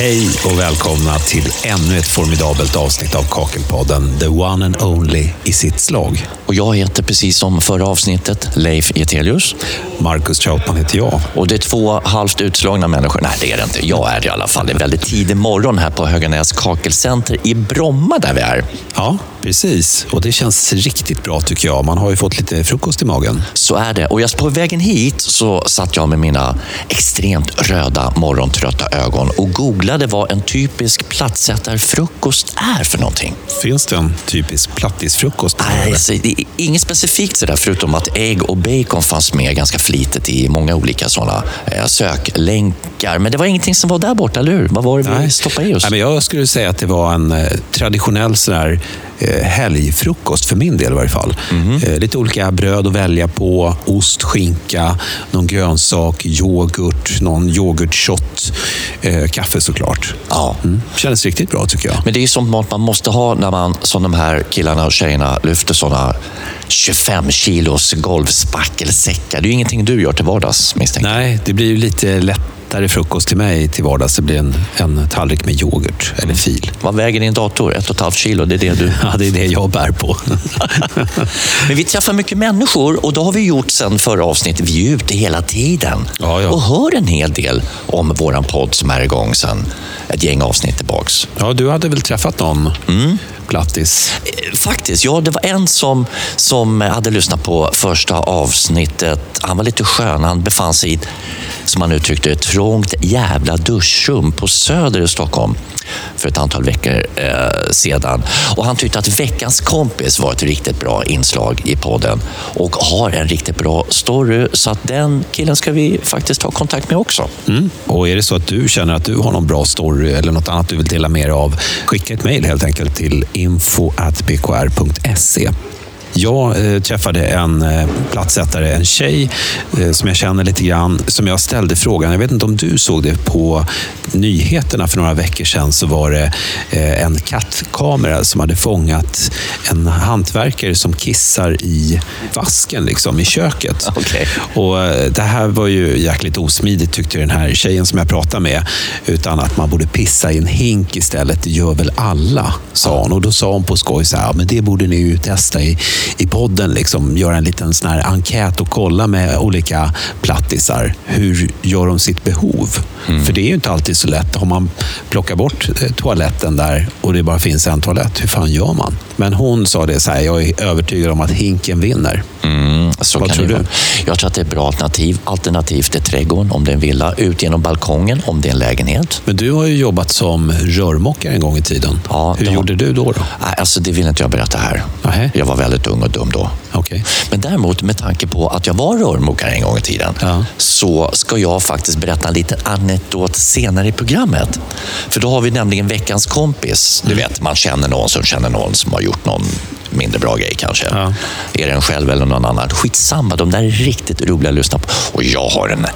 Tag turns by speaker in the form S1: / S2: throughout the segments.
S1: Hej och välkomna till ännu ett formidabelt avsnitt av Kakelpodden, the one and only i sitt slag.
S2: Och jag heter precis som förra avsnittet Leif Getelius.
S1: Marcus Trautman heter jag.
S2: Och det är två halvt utslagna människor. Nej, det är det inte. Jag är det i alla fall. Det är väldigt tidig morgon här på Höganäs kakelcenter i Bromma där vi är.
S1: Ja, precis. Och det känns riktigt bra tycker jag. Man har ju fått lite frukost i magen.
S2: Så är det. Och just på vägen hit så satt jag med mina extremt röda morgontrötta ögon och googlade vad en typisk plattsättarfrukost är för någonting.
S1: Finns det en typisk plattisfrukost?
S2: Nej, alltså, det är inget specifikt sådär förutom att ägg och bacon fanns med ganska flitigt i många olika sådana eh, söklänkar. Men det var ingenting som var där borta, eller hur? Vad var det vi
S1: Nej.
S2: stoppade i oss?
S1: Nej, men jag skulle säga att det var en eh, traditionell sån här, eh, helgfrukost, för min del i varje fall. Eh, lite olika bröd att välja på, ost, skinka, någon grönsak, yoghurt, någon yoghurtshot, eh, kaffe såklart.
S2: Ja.
S1: Mm. Kändes riktigt bra tycker jag.
S2: Men det är sånt mat man måste ha när man, som de här killarna och tjejerna, lyfter sådana 25 kilos golvspackelsäckar. Det är ju ingenting du gör till vardags, misstänker.
S1: Nej, det blir ju lite lättare frukost till mig till vardags. Det blir en, en tallrik med yoghurt eller fil.
S2: Vad väger din dator? Ett och ett halvt kilo, det är det du...
S1: Ja, det är det jag bär på.
S2: Men vi träffar mycket människor och det har vi gjort sedan förra avsnittet. Vi är ute hela tiden
S1: Ja, ja.
S2: och hör en hel del om våran podd som är igång sedan ett gäng avsnitt tillbaks.
S1: Ja, du hade väl träffat någon plattis?
S2: Eh, Faktiskt, ja, det var en som, som hade lyssnat på första avsnittet. Han var lite skön. Han befann sig i, som han uttryckte det, ett trångt jävla duschrum på Söder i Stockholm för ett antal veckor eh, sedan. Och han tyckte att veckans kompis var ett riktigt bra inslag i podden och har en riktigt bra story. Så att den killen ska vi faktiskt ta kontakt med också.
S1: Mm. Och är det så att du känner att du har någon bra story eller något annat du vill dela med dig av, skicka ett mejl helt enkelt till info.bkr.se. Jag eh, träffade en eh, plattsättare, en tjej eh, som jag känner lite grann, som jag ställde frågan, jag vet inte om du såg det på nyheterna för några veckor sedan, så var det eh, en kattkamera som hade fångat en hantverkare som kissar i vasken, liksom, i köket.
S2: Okej.
S1: Och eh, Det här var ju jäkligt osmidigt tyckte den här tjejen som jag pratade med. Utan att man borde pissa i en hink istället. Det gör väl alla, sa hon. Och då sa hon på skoj så här, "Ja, men det borde ni ju testa i, i podden. Liksom, göra en liten sån här enkät och kolla med olika plattisar. Hur gör de sitt behov? För det är ju inte alltid så lätt. Om man plockar bort eh, toaletten där och det bara finns en toalett, hur fan gör man? Men hon sa det så här, jag är övertygad om att hinken vinner.
S2: Mm,
S1: Vad tror du?
S2: vara. Jag tror att det är ett bra alternativ. Alternativt är trädgården om det är en villa, ut genom balkongen om det är en lägenhet.
S1: Men du har ju jobbat som rörmokare en gång i tiden.
S2: Ja,
S1: Hur
S2: det har-
S1: gjorde du då? då?
S2: Nej, alltså det vill inte jag berätta här.
S1: Nähä.
S2: Jag var väldigt ung och dum då.
S1: Okej.
S2: Men däremot med tanke på att jag var rörmokare en gång i tiden
S1: Ja.
S2: så ska jag faktiskt berätta en liten anekdot senare i programmet. För då har vi nämligen veckans kompis.
S1: Mm.
S2: Du vet, man känner någon som känner någon som har gjort någon mindre bra grej kanske.
S1: Ja.
S2: Är det en själv eller någon annan? Skitsamma, de där är riktigt roliga att lyssna på. Och jag har en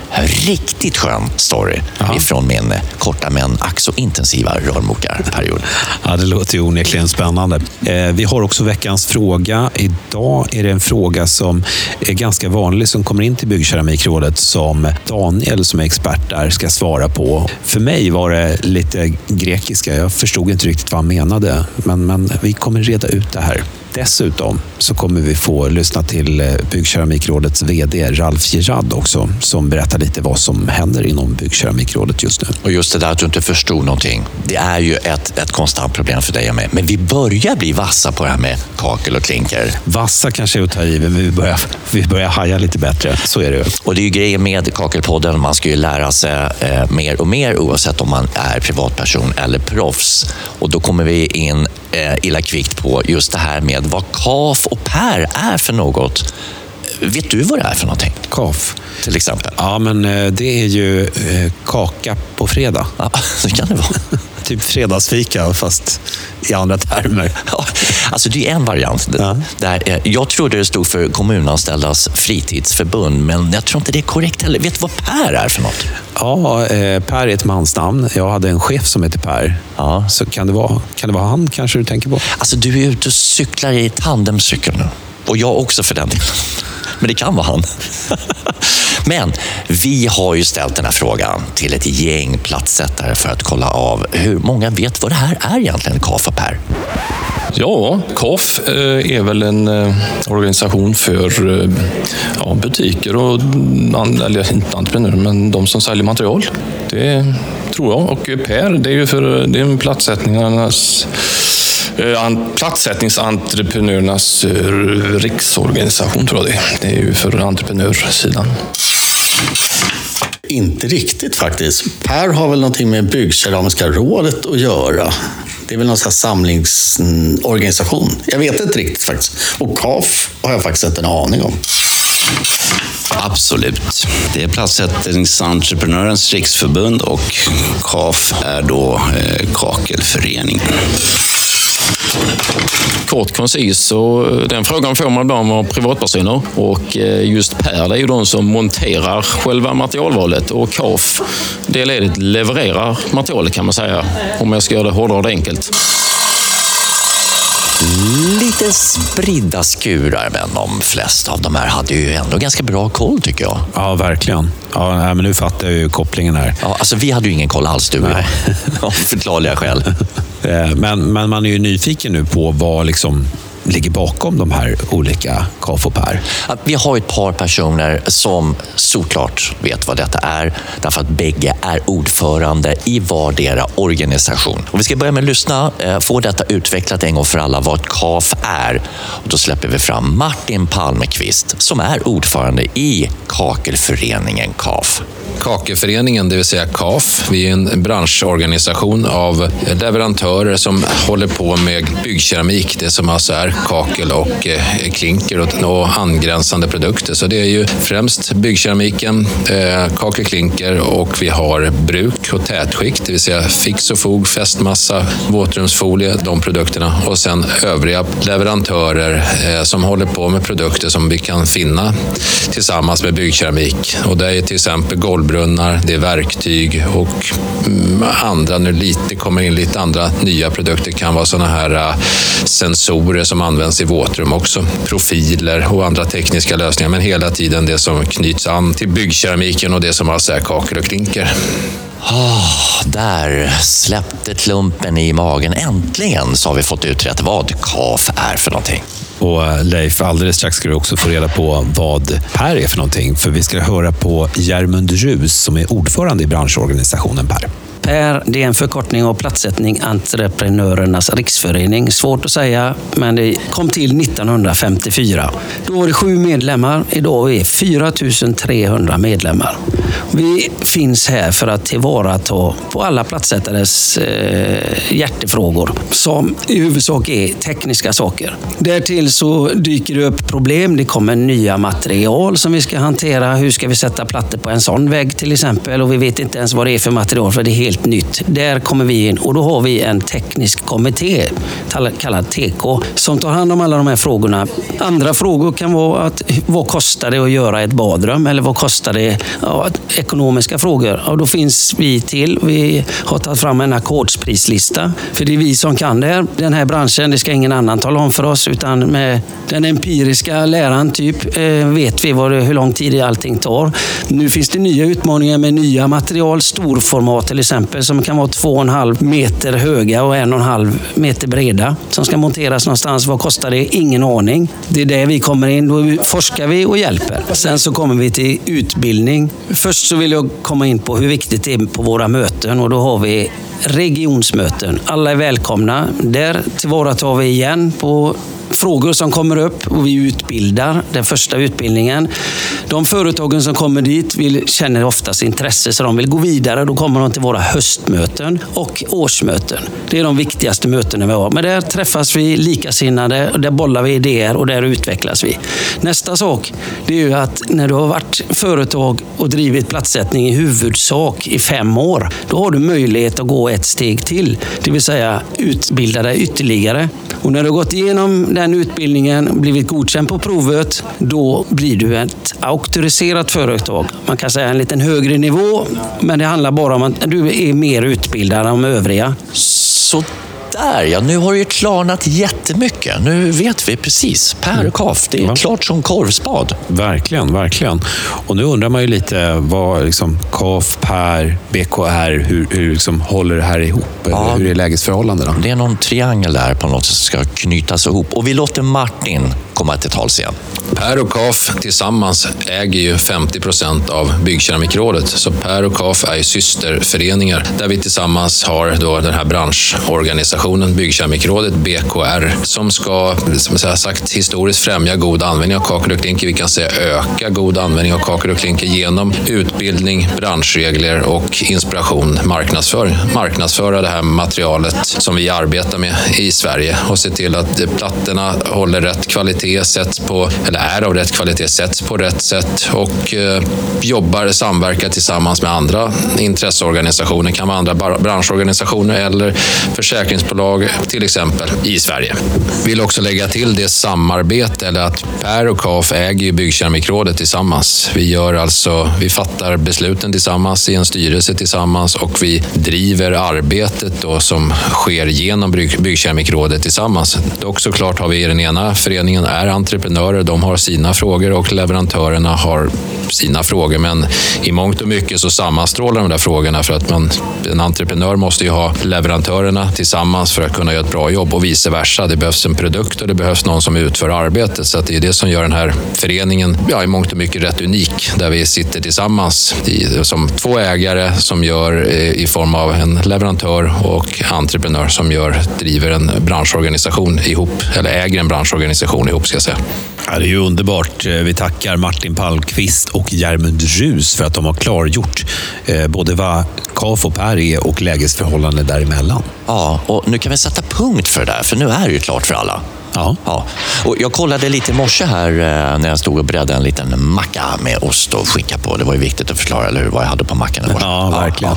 S2: riktigt skön story
S1: Ja.
S2: ifrån min korta men ack så intensiva rörmokarperiod.
S1: Ja, det låter ju onekligen spännande. Eh, vi har också veckans fråga. Idag är det en fråga som är ganska vanlig som kommer in till Byggkeramikrådet som Daniel som är expert där ska svara på. För mig var det lite grekiska. Jag förstod inte riktigt vad han menade. Men, men vi kommer reda ut det här. Dessutom så kommer vi få lyssna till eh, Byggkeramikrådets VD Ralf Gerard också som berättar lite vad som händer inom Byggkeramikrådet just nu.
S2: Och just det där att du inte förstod någonting. Det är ju ett, ett konstant problem för dig och mig. Men vi börjar bli vassa på det här med kakel och klinker.
S1: Vassa kanske är att ta i, men vi börjar, vi börjar haja lite bättre. Så är det ju.
S2: Och det är ju grejen med Kakelpodden. Man ska ju lära sig eh, mer och mer oavsett om man är privatperson eller proffs. Och då kommer vi in illa kvickt på just det här med vad kaf och pär är för något. Vet du vad det är för någonting?
S1: Kaf.
S2: Till exempel.
S1: Ja, men eh, det är ju eh, kaka på fredag.
S2: Ja, så kan det vara.
S1: Typ fredagsfika, fast i andra termer.
S2: Ja, alltså det är en variant.
S1: Ja.
S2: Där, jag trodde det stod för kommunanställdas fritidsförbund, men jag tror inte det är korrekt heller. Vet du vad PÄR är för något?
S1: Ja, eh, Per är ett mansnamn. Jag hade en chef som heter Per.
S2: Ja.
S1: Så kan det, vara, kan det vara han kanske du tänker på?
S2: Alltså, du är ute och cyklar i tandemcykel nu. Och jag också för den delen. Men det kan vara han. Men vi har ju ställt den här frågan till ett gäng platssättare för att kolla av hur många vet vad det här är egentligen, KAF och Per?
S3: Ja, KAF eh, är väl en eh, organisation för eh, ja, butiker och, eller inte entreprenörer, men de som säljer material. Det tror jag. Och Per, det är ju för det är riksorganisation tror jag det är. Det är ju för entreprenörssidan.
S4: Inte riktigt faktiskt. Per har väl någonting med Byggkeramiska rådet att göra. Det är väl någon slags samlingsorganisation. Jag vet inte riktigt faktiskt. Och KAF har jag faktiskt inte en aning om.
S5: Absolut. Det är Platsättningsentreprenörens riksförbund och KAF är då eh, Kakelföreningen.
S6: Kort koncis, så eh, den frågan får man ibland av privatpersoner. Och eh, just Per, det är ju de som monterar själva materialvalet och KAF, det ledet levererar materialet kan man säga. Om jag ska göra det hårdare och enkelt.
S2: Lite spridda skurar, men de flesta av de här hade ju ändå ganska bra koll tycker jag.
S1: Ja, verkligen. Ja, men nu fattar jag ju kopplingen här.
S2: Ja, alltså, vi hade ju ingen koll alls, du och jag. Av förklarliga skäl.
S1: Eh, men, men man är ju nyfiken nu på vad liksom ligger bakom de här olika KAF och PER?
S2: Vi har ett par personer som såklart vet vad detta är, därför att bägge är ordförande i vardera organisation. Och vi ska börja med att lyssna, eh, få detta utvecklat en gång för alla, vad KAF är. Och då släpper vi fram Martin Palmqvist som är ordförande i Kakelföreningen KAF.
S7: Kakeföreningen, det vill säga KAF. Vi är en branschorganisation av leverantörer som håller på med byggkeramik, det som alltså är kakel och eh, klinker och angränsande produkter. Så det är ju främst byggkeramiken, eh, kakel, klinker och vi har bruk och tätskikt, det vill säga fix och fog, fästmassa, våtrumsfolie, de produkterna. Och sen övriga leverantörer eh, som håller på med produkter som vi kan finna tillsammans med byggkeramik. Och det är till exempel golvbrunnar, det är verktyg och mm, andra, nu lite kommer in lite andra nya produkter, det kan vara sådana här sensorer som används i våtrum också. Profiler och andra tekniska lösningar, men hela tiden det som knyts an till byggkeramiken och det som alltså är kakel och klinker.
S2: Oh, där släppte klumpen i magen. Äntligen så har vi fått utrett vad KAF är för någonting.
S1: Och eh, Leif, alldeles strax ska du också få reda på vad PER är för någonting. För vi ska höra på Järmund Rus som är ordförande i branschorganisationen PER.
S8: PER, det är en förkortning av Platsättning Entreprenörernas Riksförening. Svårt att säga, men det kom till 1954. Då var det sju medlemmar. Idag är vi 4 300 medlemmar. Vi finns här för att tillvarata på alla plattsättares eh, hjärtefrågor som i huvudsak är tekniska saker. Därtill så dyker det upp problem. Det kommer nya material som vi ska hantera. Hur ska vi sätta plattor på en sån vägg till exempel? Och vi vet inte ens vad det är för material för det är helt nytt. Där kommer vi in och då har vi en teknisk kommitté kallad TK som tar hand om alla de här frågorna. Andra frågor kan vara att vad kostar det att göra ett badrum? Eller vad kostar det? Ja, ekonomiska frågor. Och då finns vi till. Vi har tagit fram en ackordsprislista. För det är vi som kan det här. Den här branschen, det ska ingen annan tala om för oss. Utan med den empiriska läran typ eh, vet vi vad det, hur lång tid allting tar. Nu finns det nya utmaningar med nya material, storformat till exempel som kan vara två och en halv meter höga och en och en halv meter breda som ska monteras någonstans. Vad kostar det? Ingen aning. Det är där vi kommer in. Då forskar vi och hjälper. Sen så kommer vi till utbildning. Först så vill jag komma in på hur viktigt det är på våra möten och då har vi regionsmöten. Alla är välkomna. Där tillvaratar vi igen på frågor som kommer upp och vi utbildar den första utbildningen. De företagen som kommer dit vill, känner oftast intresse så de vill gå vidare. Då kommer de till våra höstmöten och årsmöten. Det är de viktigaste mötena vi har. Men där träffas vi likasinnade, där bollar vi idéer och där utvecklas vi. Nästa sak, det är ju att när du har varit företag och drivit platssättning i huvudsak i fem år, då har du möjlighet att gå ett steg till. Det vill säga utbilda dig ytterligare. Och när du har gått igenom den utbildningen, blivit godkänd på provet, då blir du ett auktoriserat företag. Man kan säga en liten högre nivå, men det handlar bara om att du är mer utbildad än de övriga.
S2: Så där ja, nu har det ju klarnat jättemycket. Nu vet vi precis. Per och Kaf, det är
S1: Va?
S2: klart som korvspad.
S1: Verkligen, verkligen. Och nu undrar man ju lite vad liksom, KAF, PER, BKR, hur, hur liksom håller det här ihop?
S2: Ja.
S1: Hur är lägesförhållandena?
S2: Det är någon triangel där på något som ska knytas ihop. Och vi låter Martin komma till tals igen.
S7: Per och KAF tillsammans äger ju 50 procent av Byggkeramikrådet. Så Per och KAF är ju systerföreningar där vi tillsammans har då den här branschorganisationen Byggkeramikrådet, BKR, som ska, som jag sagt, historiskt främja god användning av kakel och klinker. Vi kan säga öka god användning av kakel och klinker genom utbildning, branschregler och inspiration, marknadsföring. Marknadsföra det här materialet som vi arbetar med i Sverige och se till att plattorna håller rätt kvalitet, sätts på, eller är av rätt kvalitet, sätts på rätt sätt och eh, jobbar, samverkar tillsammans med andra intresseorganisationer, kan vara andra branschorganisationer eller försäkringsbolag till exempel i Sverige. Vill också lägga till det samarbete, eller att Per och KAF äger ju Byggkeramikrådet tillsammans. Vi gör alltså, vi fattar besluten tillsammans i en styrelse tillsammans och vi driver arbetet då som sker genom Byggkeramikrådet tillsammans. Dock såklart har vi i den ena föreningen är entreprenörer, de har sina frågor och leverantörerna har sina frågor. Men i mångt och mycket så sammanstrålar de där frågorna för att man, en entreprenör måste ju ha leverantörerna tillsammans för att kunna göra ett bra jobb och vice versa. Det behövs en produkt och det behövs någon som utför arbetet. Så att det är det som gör den här föreningen ja, i mångt och mycket rätt unik. Där vi sitter tillsammans i, som två ägare som gör eh, i form av en leverantör och entreprenör som gör, driver en branschorganisation ihop, eller äger en branschorganisation ihop ska jag säga.
S1: Ja, det är ju underbart. Eh, vi tackar Martin Palmqvist och Järmund Rus för att de har klargjort eh, både vad KAF och PER är och lägesförhållanden däremellan.
S2: Ja, och nu kan vi sätta punkt för det där, för nu är det ju klart för alla.
S1: Ja.
S2: Ja. Och jag kollade lite i morse här eh, när jag stod och bredde en liten macka med ost och skinka på. Det var ju viktigt att förklara, eller hur, vad jag hade på mackan. igår.
S1: Ja, verkligen.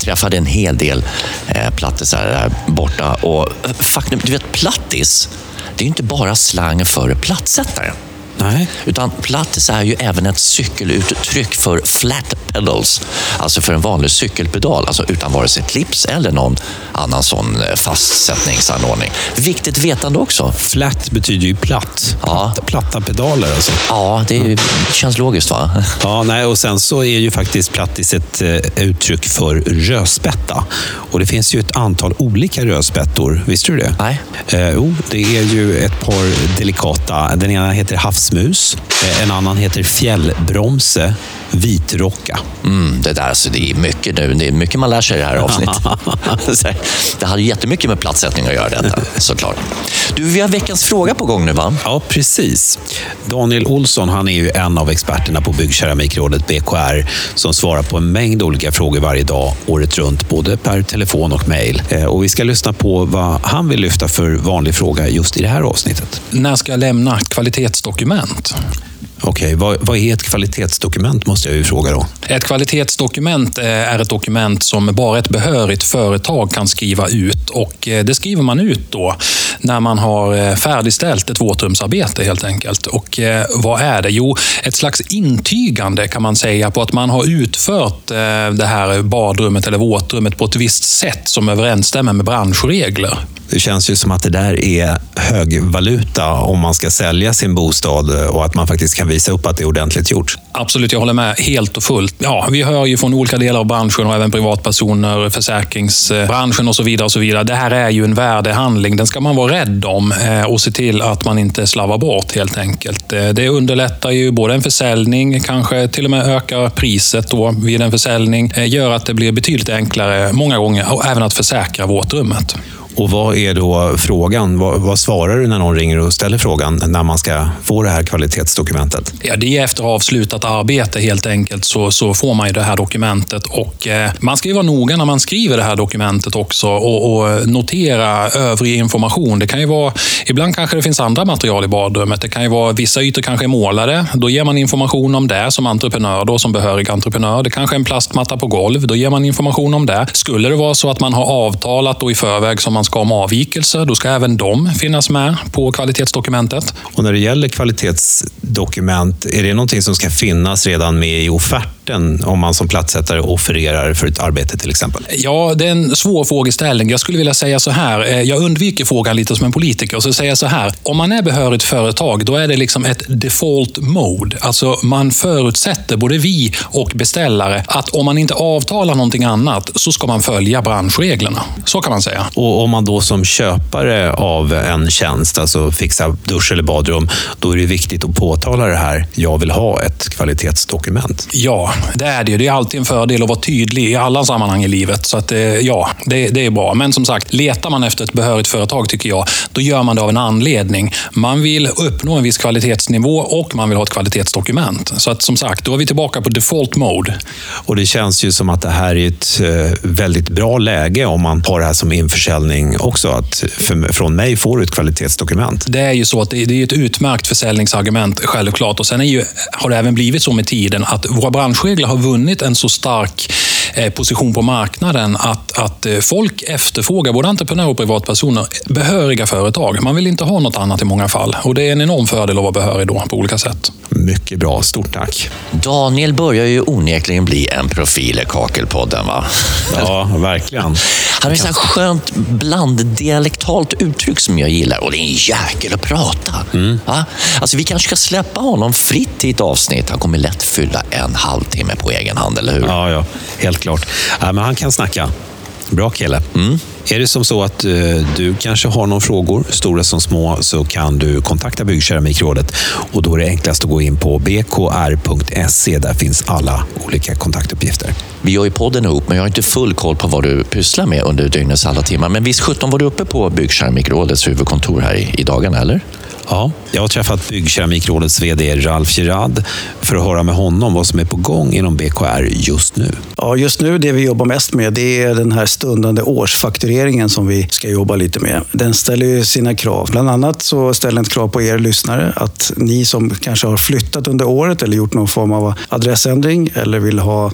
S2: Träffade en hel del eh, plattisar där borta. Och eh, faktum, du vet, plattis, det är ju inte bara slang för plattsättare.
S1: Nej.
S2: Utan plattis är ju även ett cykeluttryck för flat pedals. Alltså för en vanlig cykelpedal, alltså utan vare sig clips eller någon annan sån eh, fastsättningsanordning. Viktigt vetande också.
S1: Flat betyder ju platt.
S2: Ja.
S1: Platta, pedaler alltså.
S2: Ja, det är känns logiskt va?
S1: Ja, nej, och sen så är ju faktiskt plattis ett eh, uttryck för rödspätta. Och det finns ju ett antal olika rödspettor. Visste du det?
S2: Nej.
S1: Eh, jo, det är ju ett par delikata. Den ena heter havsmus, eh, en annan heter fjällbromse, vitrocka.
S2: Mm, det där, så det är mycket nu. Det är mycket man lär sig i det här avsnittet. Det hade jättemycket med platssättning att göra detta, såklart. Du, vi har veckans fråga på gång nu va?
S1: Ja, precis. Daniel Olsson han är ju en av experterna på Byggkeramikrådet BKR som svarar på en mängd olika frågor varje dag, året runt, både per telefon och mejl. Eh, Och vi ska lyssna på vad han vill lyfta för vanlig fråga just i det här avsnittet.
S9: När ska jag lämna kvalitetsdokument? instrument?
S1: Okej, vad, vad är ett kvalitetsdokument måste jag ju fråga då.
S9: Ett kvalitetsdokument eh, är ett dokument som bara ett behörigt företag kan skriva ut. och eh, Det skriver man ut då när man har eh, färdigställt ett våtrumsarbete helt enkelt. Och Vad är det? Jo, ett slags intygande kan man säga på att man har utfört det här badrummet eller våtrummet på ett visst sätt som överensstämmer med branschregler.
S1: Det känns ju som att det där är högvaluta om man ska sälja sin bostad och att man faktiskt kan visa upp att det är ordentligt gjort.
S9: Absolut, jag håller med helt och fullt. Ja, vi hör ju från olika delar av branschen och även privatpersoner, försäkringsbranschen och så vidare. och så vidare. Det här är ju en värdehandling. Den ska man vara rädd om eh, och se till att man inte slarvar bort helt enkelt. Eh, det underlättar ju både en försäljning, kanske till och med ökar priset då vid en försäljning. Eh, gör att det blir betydligt enklare många gånger och även att försäkra våtrummet.
S1: Och vad är då frågan? Vad, vad svarar du när någon ringer och ställer frågan när man ska få det här kvalitetsdokumentet?
S9: Ja, det är efter avslutat arbete helt enkelt så, så får man ju det här dokumentet. Och, eh, man ska ju vara noga när man skriver det här dokumentet också och, och notera övrig information. Det kan ju vara, ibland kanske det finns andra material i badrummet. Det kan ju vara vissa ytor kanske är målade. Då ger man information om det som entreprenör, då, som behörig entreprenör. Det kanske är en plastmatta på golv. Då ger man information om det. Skulle det vara så att man har avtalat då i förväg som man ska om avvikelser, då ska även de finnas med på kvalitetsdokumentet.
S1: Och när det gäller kvalitetsdokument, är det någonting som ska finnas redan med i offerten? Merparten om man som platssättare offererar för ett arbete till exempel?
S9: Ja, det är en svår frågeställning. Jag skulle vilja säga så här. eh, Jag undviker frågan lite som en politiker och så säger jag så här. Om man är behörigt företag, då är det liksom ett default mode. Alltså man förutsätter, både vi och beställare, att om man inte avtalar någonting annat så ska man följa branschreglerna. Så kan man säga.
S1: Och om man då som köpare av en tjänst, alltså fixa dusch eller badrum, då är det viktigt att påtala det här. Jag vill ha ett kvalitetsdokument.
S9: Ja, det är det ju. Det är alltid en fördel att vara tydlig i alla sammanhang i livet. Så att, eh, ja, det, det är bra. Men som sagt, letar man efter ett behörigt företag, tycker jag, då gör man det av en anledning. Man vill uppnå en viss kvalitetsnivå och man vill ha ett kvalitetsdokument. Så att som sagt, då är vi tillbaka på default mode.
S1: Och det känns ju som att det här är ett eh, väldigt bra läge om man har det här som införsäljning också. Att för, från mig får du ett kvalitetsdokument.
S9: Det är ju så att det, det är ett utmärkt försäljningsargument, självklart. Och sen är ju, har det även blivit så med tiden att våra branschregler har vunnit en så stark position på marknaden att, att eh, folk efterfrågar, både entreprenörer och privatpersoner, behöriga företag. Man vill inte ha något annat i många fall. Och det är en enorm fördel att vara behörig då, på olika sätt.
S1: Mycket bra, stort tack.
S2: Daniel börjar ju onekligen bli en profil i Kakelpodden. Va?
S1: Ja, verkligen.
S2: Han har ett skönt blanddialektalt uttryck som jag gillar. Och det är en jäkel att prata. Va? Alltså, vi kanske ska släppa honom fritt i ett avsnitt. Han kommer lätt fylla en halvtimme på egen hand, eller hur?
S1: Ja, ja, helt klart. Ja, men han kan snacka. Bra kille. Är det som så att eh, du kanske har några frågor, stora som små, så kan du kontakta Byggkeramikrådet. Och då är det enklast att gå in på bkr.se. Där finns alla olika kontaktuppgifter.
S2: Vi gör ju podden ihop, men jag har inte full koll på vad du pysslar med under dygnets alla timmar. Men visst sjutton var du uppe på Byggkeramikrådets huvudkontor här i, i dagarna, eller?
S1: Ja, jag har träffat Byggkeramikrådets VD Ralf Girard för att höra med honom vad som är på gång inom BKR just nu.
S10: Ja, just nu det vi jobbar mest med det är den här stundande årsfaktureringen som vi ska jobba lite med. Den ställer ju sina krav. Bland annat så ställer den ett krav på er lyssnare att ni som kanske har flyttat under året eller gjort någon form av adressändring eller vill ha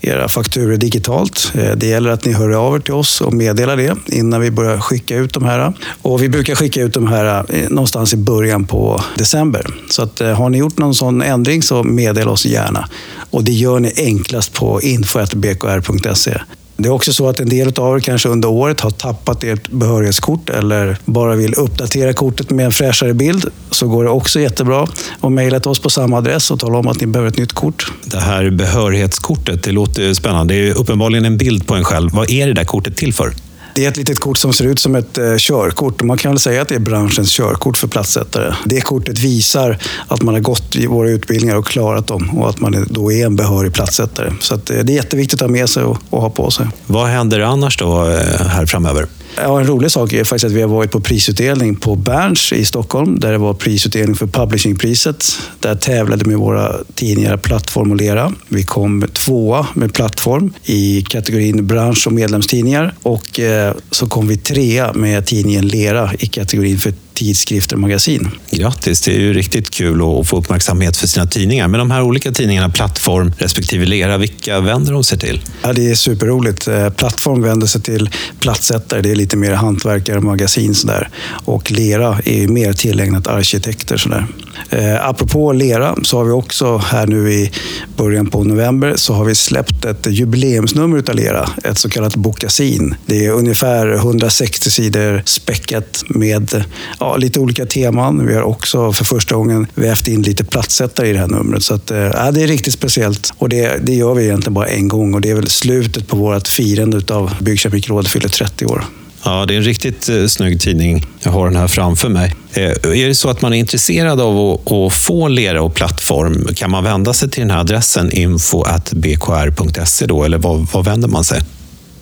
S10: era fakturor digitalt. Eh, det gäller att ni hör av er till oss och meddelar det innan vi börjar skicka ut de här. Och vi brukar skicka ut de här eh, någonstans i början början på december. Så att, eh, har ni gjort någon sån ändring så meddela oss gärna. Och det gör ni enklast på info.bkr.se. Det är också så att en del av er kanske under året har tappat ert behörighetskort eller bara vill uppdatera kortet med en fräschare bild. Så går det också jättebra att mejla till oss på samma adress och tala om att ni behöver ett nytt kort.
S1: Det här behörighetskortet, det låter spännande. Det är uppenbarligen en bild på en själv. Vad är det där kortet till för?
S10: Det är ett litet kort som ser ut som ett eh, körkort. Man kan väl säga att det är branschens körkort för platssättare. Det kortet visar att man har gått i våra utbildningar och klarat dem och att man då är en behörig platssättare. Så att, eh, det är jätteviktigt att ha med sig och, och ha på sig.
S1: Vad händer annars då eh, här framöver?
S10: Ja, en rolig sak är faktiskt att vi har varit på prisutdelning på Berns i Stockholm, där det var prisutdelning för publishingpriset. Där tävlade med våra tidningar Plattform och Lera. Vi kom tvåa med Plattform i kategorin bransch och medlemstidningar och eh, så kom vi trea med tidningen Lera i kategorin för tidskrifter och magasin.
S1: Grattis, det är ju riktigt kul att få uppmärksamhet för sina tidningar. Men de här olika tidningarna, Plattform respektive Lera, vilka vänder de sig till?
S10: Ja, det är superroligt. Eh, Plattform vänder sig till plattsättare. Det är lite mer hantverkare och magasin. Sådär. Och Lera är ju mer tillägnat arkitekter. Sådär. Eh, apropå Lera så har vi också här nu i början på november så har vi släppt ett jubileumsnummer utav Lera. Ett så kallat bokasin. Det är ungefär 160 sidor späckat med ja, lite olika teman. Vi har också för första gången vävt in lite plattsättare i det här numret. Så att, eh, det är riktigt speciellt. Och det, det gör vi egentligen bara en gång och det är väl slutet på vårt firande utav Byggkeramikrådet fyller 30 år.
S1: Ja, det är en riktigt eh, snygg tidning. Jag har den här framför mig. Eh, är det så att man är intresserad av att, att få Lera och plattform, kan man vända sig till den här adressen info.bkr.se då, eller vad, vad vänder man sig?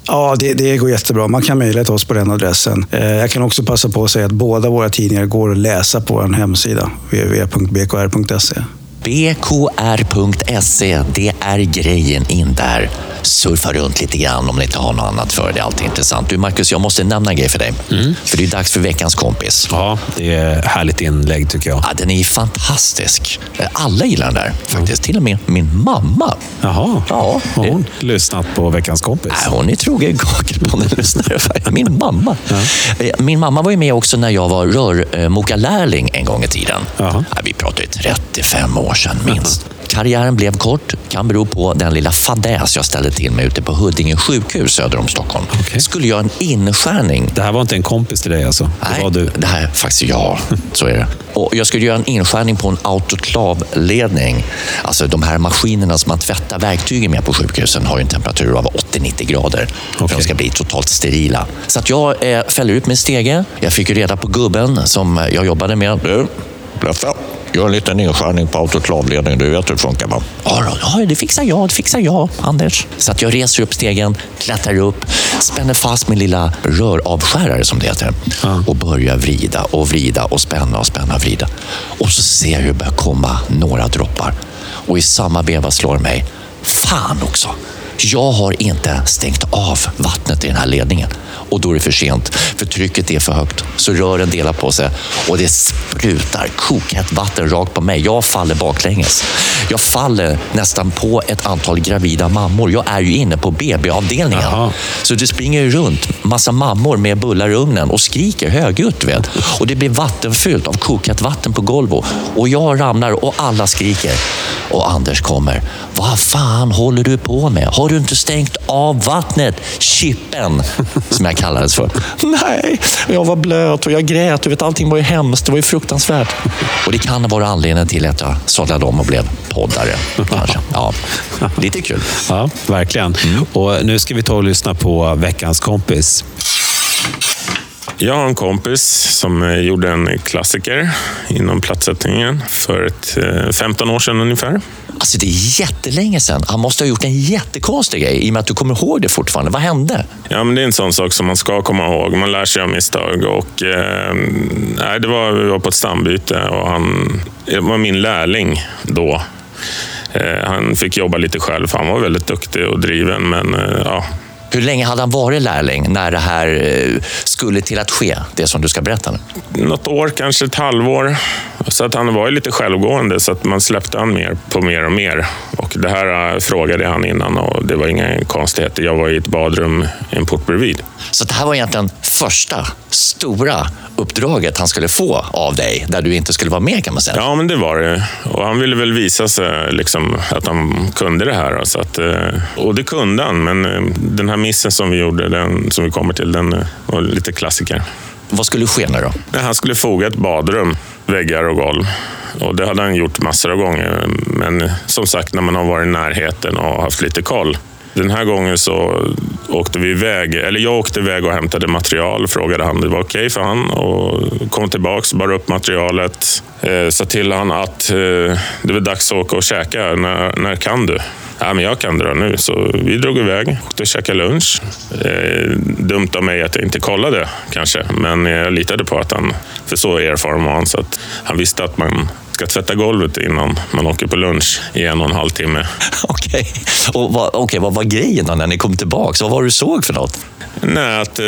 S10: Ja, det, det går jättebra. Man kan mejla till oss på den adressen. Eh, Jag kan också passa på att säga att båda våra tidningar går att läsa på vår hemsida, www.bkr.se
S2: bkr.se, det är grejen in där. Surfa runt lite grann om ni inte har något annat för det. är alltid intressant. Du Marcus, jag måste nämna en grej för dig. För det är dags för veckans kompis.
S1: Ja, det är härligt inlägg tycker jag.
S2: Ja, den är fantastisk. Alla gillar den där faktiskt. Till och med min mamma.
S1: Jaha,
S2: Ja,
S1: har
S2: det-
S1: hon lyssnat på veckans kompis?
S2: Nej, hon är trogen Kakelpodden-lyssnare. Min mamma. Eh, Min mamma var ju med också när jag var rörmokarlärling en gång i tiden.
S1: Jaha.
S2: Ja, vi pratar ju 35 år sedan minst. Karriären blev kort, kan bero på den lilla fadäs jag ställde till mig ute på Huddinge sjukhus söder om Stockholm.
S1: Okej.
S2: Skulle göra en inskärning
S1: Det här var inte en kompis till dig alltså? Det
S2: Nej,
S1: du?
S2: det här är faktiskt jag. Så är det. Och jag skulle göra en inskärning på en autoklavledning. Alltså de här maskinerna som man tvättar verktygen med på sjukhusen har ju en temperatur av 80-90 grader. För
S1: Okej.
S2: de ska bli totalt sterila. Så att jag eh, fäller ut min stege. Jag fick ju reda på gubben som jag jobbade med. Du, Blöffa. Gör en liten inskärning på autoklavledningen. Du vet hur det funkar va? Ja, ja, det fixar jag. Det fixar jag, Anders. Så att jag reser upp stegen, klättrar upp, spänner fast min lilla röravskärare som det heter. Och börjar vrida och vrida och spänna och spänna och vrida. Och så ser jag hur det börjar komma några droppar. Och i samma veva slår mig. Fan också! Jag har inte stängt av vattnet i den här ledningen. Och då är det för sent, för trycket är för högt. Så rören delar på sig och det sprutar kokhett vatten rakt på mig. Jag faller baklänges. Jag faller nästan på ett antal gravida mammor. Jag är ju inne på BB-avdelningen.
S1: Jaha.
S2: Så det springer runt massa mammor med bullar i ugnen och skriker högljutt. Vet. Och det blir vattenfyllt av kokhett vatten på golvet. Och jag ramlar och alla skriker. Och Anders kommer. Vad fan håller du på med? Har du inte stängt av vattnet? Chippen, som jag kallades för. Nej, jag var blöt och jag grät. Du vet, allting var ju hemskt. Det var ju fruktansvärt. Och det kan vara anledningen till att jag sadlade om och blev poddare. Kanske. Ja, lite kul.
S1: Ja, verkligen. Och nu ska vi ta och lyssna på veckans kompis.
S11: Jag har en kompis som eh, gjorde en klassiker inom plattsättningen för ett, eh, 15 år sedan ungefär.
S2: Alltså det är jättelänge sedan. Han måste ha gjort en jättekonstig grej i och med att du kommer ihåg det fortfarande. Vad hände?
S11: Ja, men det är en sån sak som man ska komma ihåg. Man lär sig av misstag. Och, eh, nej, det var, vi var på ett stambyte och han var min lärling då. Eh, han fick jobba lite själv, för han var väldigt duktig och driven. Men eh, ja,
S2: hur länge hade han varit lärling när det här eh, skulle till att ske? Det som du ska berätta nu.
S11: något år, kanske ett halvår. Så att han var ju lite självgående, så att man släppte han mer på mer och mer. Och det här eh, frågade han innan och det var inga konstigheter. Jag var i ett badrum en port bredvid.
S2: Så det här var egentligen första stora uppdraget han skulle få av dig, där du inte skulle vara med kan man säga.
S11: Ja, men det var det. Och han ville väl visa sig liksom, att han kunde det här. Så att, eh, och det kunde han, men eh, den här missen som vi gjorde, den, som vi kommer till, den eh, var lite klassiker.
S2: Vad skulle ske nu då?
S11: Han skulle foga ett badrum, väggar och golv. Och det hade han gjort massor av gånger. Men som sagt, när man har varit i närheten och haft lite koll. Den här gången så åkte vi iväg, eller jag åkte iväg och hämtade material. Frågade han det var okej för han och kom tillbaks, bar upp materialet. Eh, sa till han att eh, det var dags att åka och käka. När, när kan du? Ja, men jag kan dra nu. Så vi drog iväg, åkte och käkade lunch. Eh, dumt av mig att jag inte kollade kanske, men jag litade på att han, för så erfaren var han, så att han visste att man ska tvätta golvet innan man åker på lunch i en och en halv timme.
S2: Okej, och vad, okej, vad var grejen då när ni kom tillbaka? Vad var det du såg för något?
S11: Nej, att eh,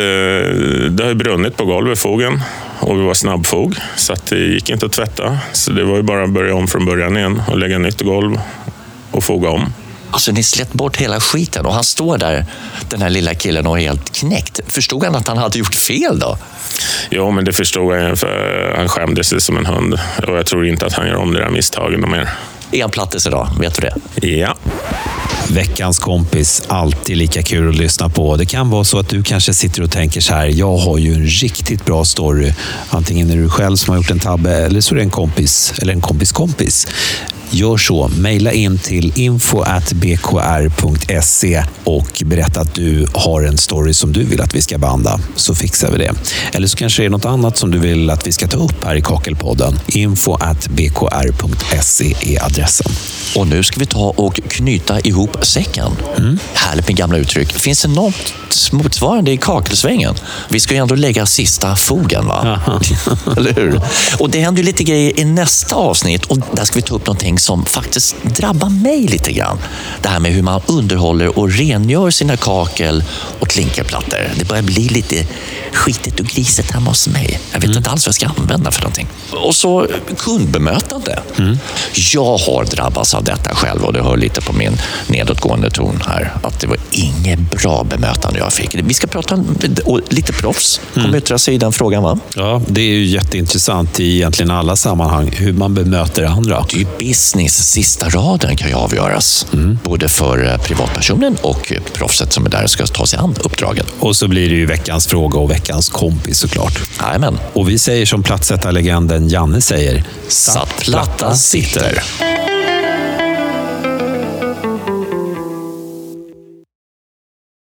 S11: det har brunnit på golvet, fogen, och vi var snabbfog, så att det gick inte att tvätta. Så det var ju bara att börja om från början igen och lägga nytt golv och foga om.
S2: Alltså ni släppt bort hela skiten och han står där, den här lilla killen, och är helt knäckt. Förstod han att han hade gjort fel då?
S11: Jo, men det förstod jag, för han skämde sig som en hund. Och jag tror inte att han gör om det där misstagen mer.
S2: Är han plattis idag? Vet du det?
S11: Ja.
S1: Veckans kompis, alltid lika kul att lyssna på. Det kan vara så att du kanske sitter och tänker så här, jag har ju en riktigt bra story. Antingen är det du själv som har gjort en tabbe eller så är det en kompis eller en kompis kompis. Gör så, mejla in till info.bkr.se och berätta att du har en story som du vill att vi ska banda, så fixar vi det. Eller så kanske det är något annat som du vill att vi ska ta upp här i Kakelpodden. info.bkr.se är adressen.
S2: Och nu ska vi ta och knyta ihop säcken. Härligt med gamla uttryck. Finns det något motsvarande i kakelsvängen? Vi ska ju ändå lägga sista fogen, va? Eller hur? Och det händer ju lite grejer i nästa avsnitt och där ska vi ta upp någonting som faktiskt drabbar mig lite grann. Det här med hur man underhåller och rengör sina kakel och klinkerplattor. Det börjar bli lite skitigt och grisigt hemma hos mig. Jag vet inte alls vad jag ska använda för någonting. Och så kundbemötande. Jag har drabbats av detta själv och det hör lite på min nedåtgående ton här. Att det var inget bra bemötande jag fick. Vi ska prata och lite proffs kommer yttra sig i den frågan va?
S1: Ja, det är ju jätteintressant i egentligen alla sammanhang, hur man bemöter andra.
S2: Det Precis sista raden kan ju avgöras. Både för eh, privatpersonen och proffset som är där och ska ta sig an uppdragen.
S1: Och så blir det ju veckans fråga och veckans kompis såklart.
S2: Jajamän.
S1: Och vi säger som plattsättarlegenden Janne säger,
S2: Satt platta sitter.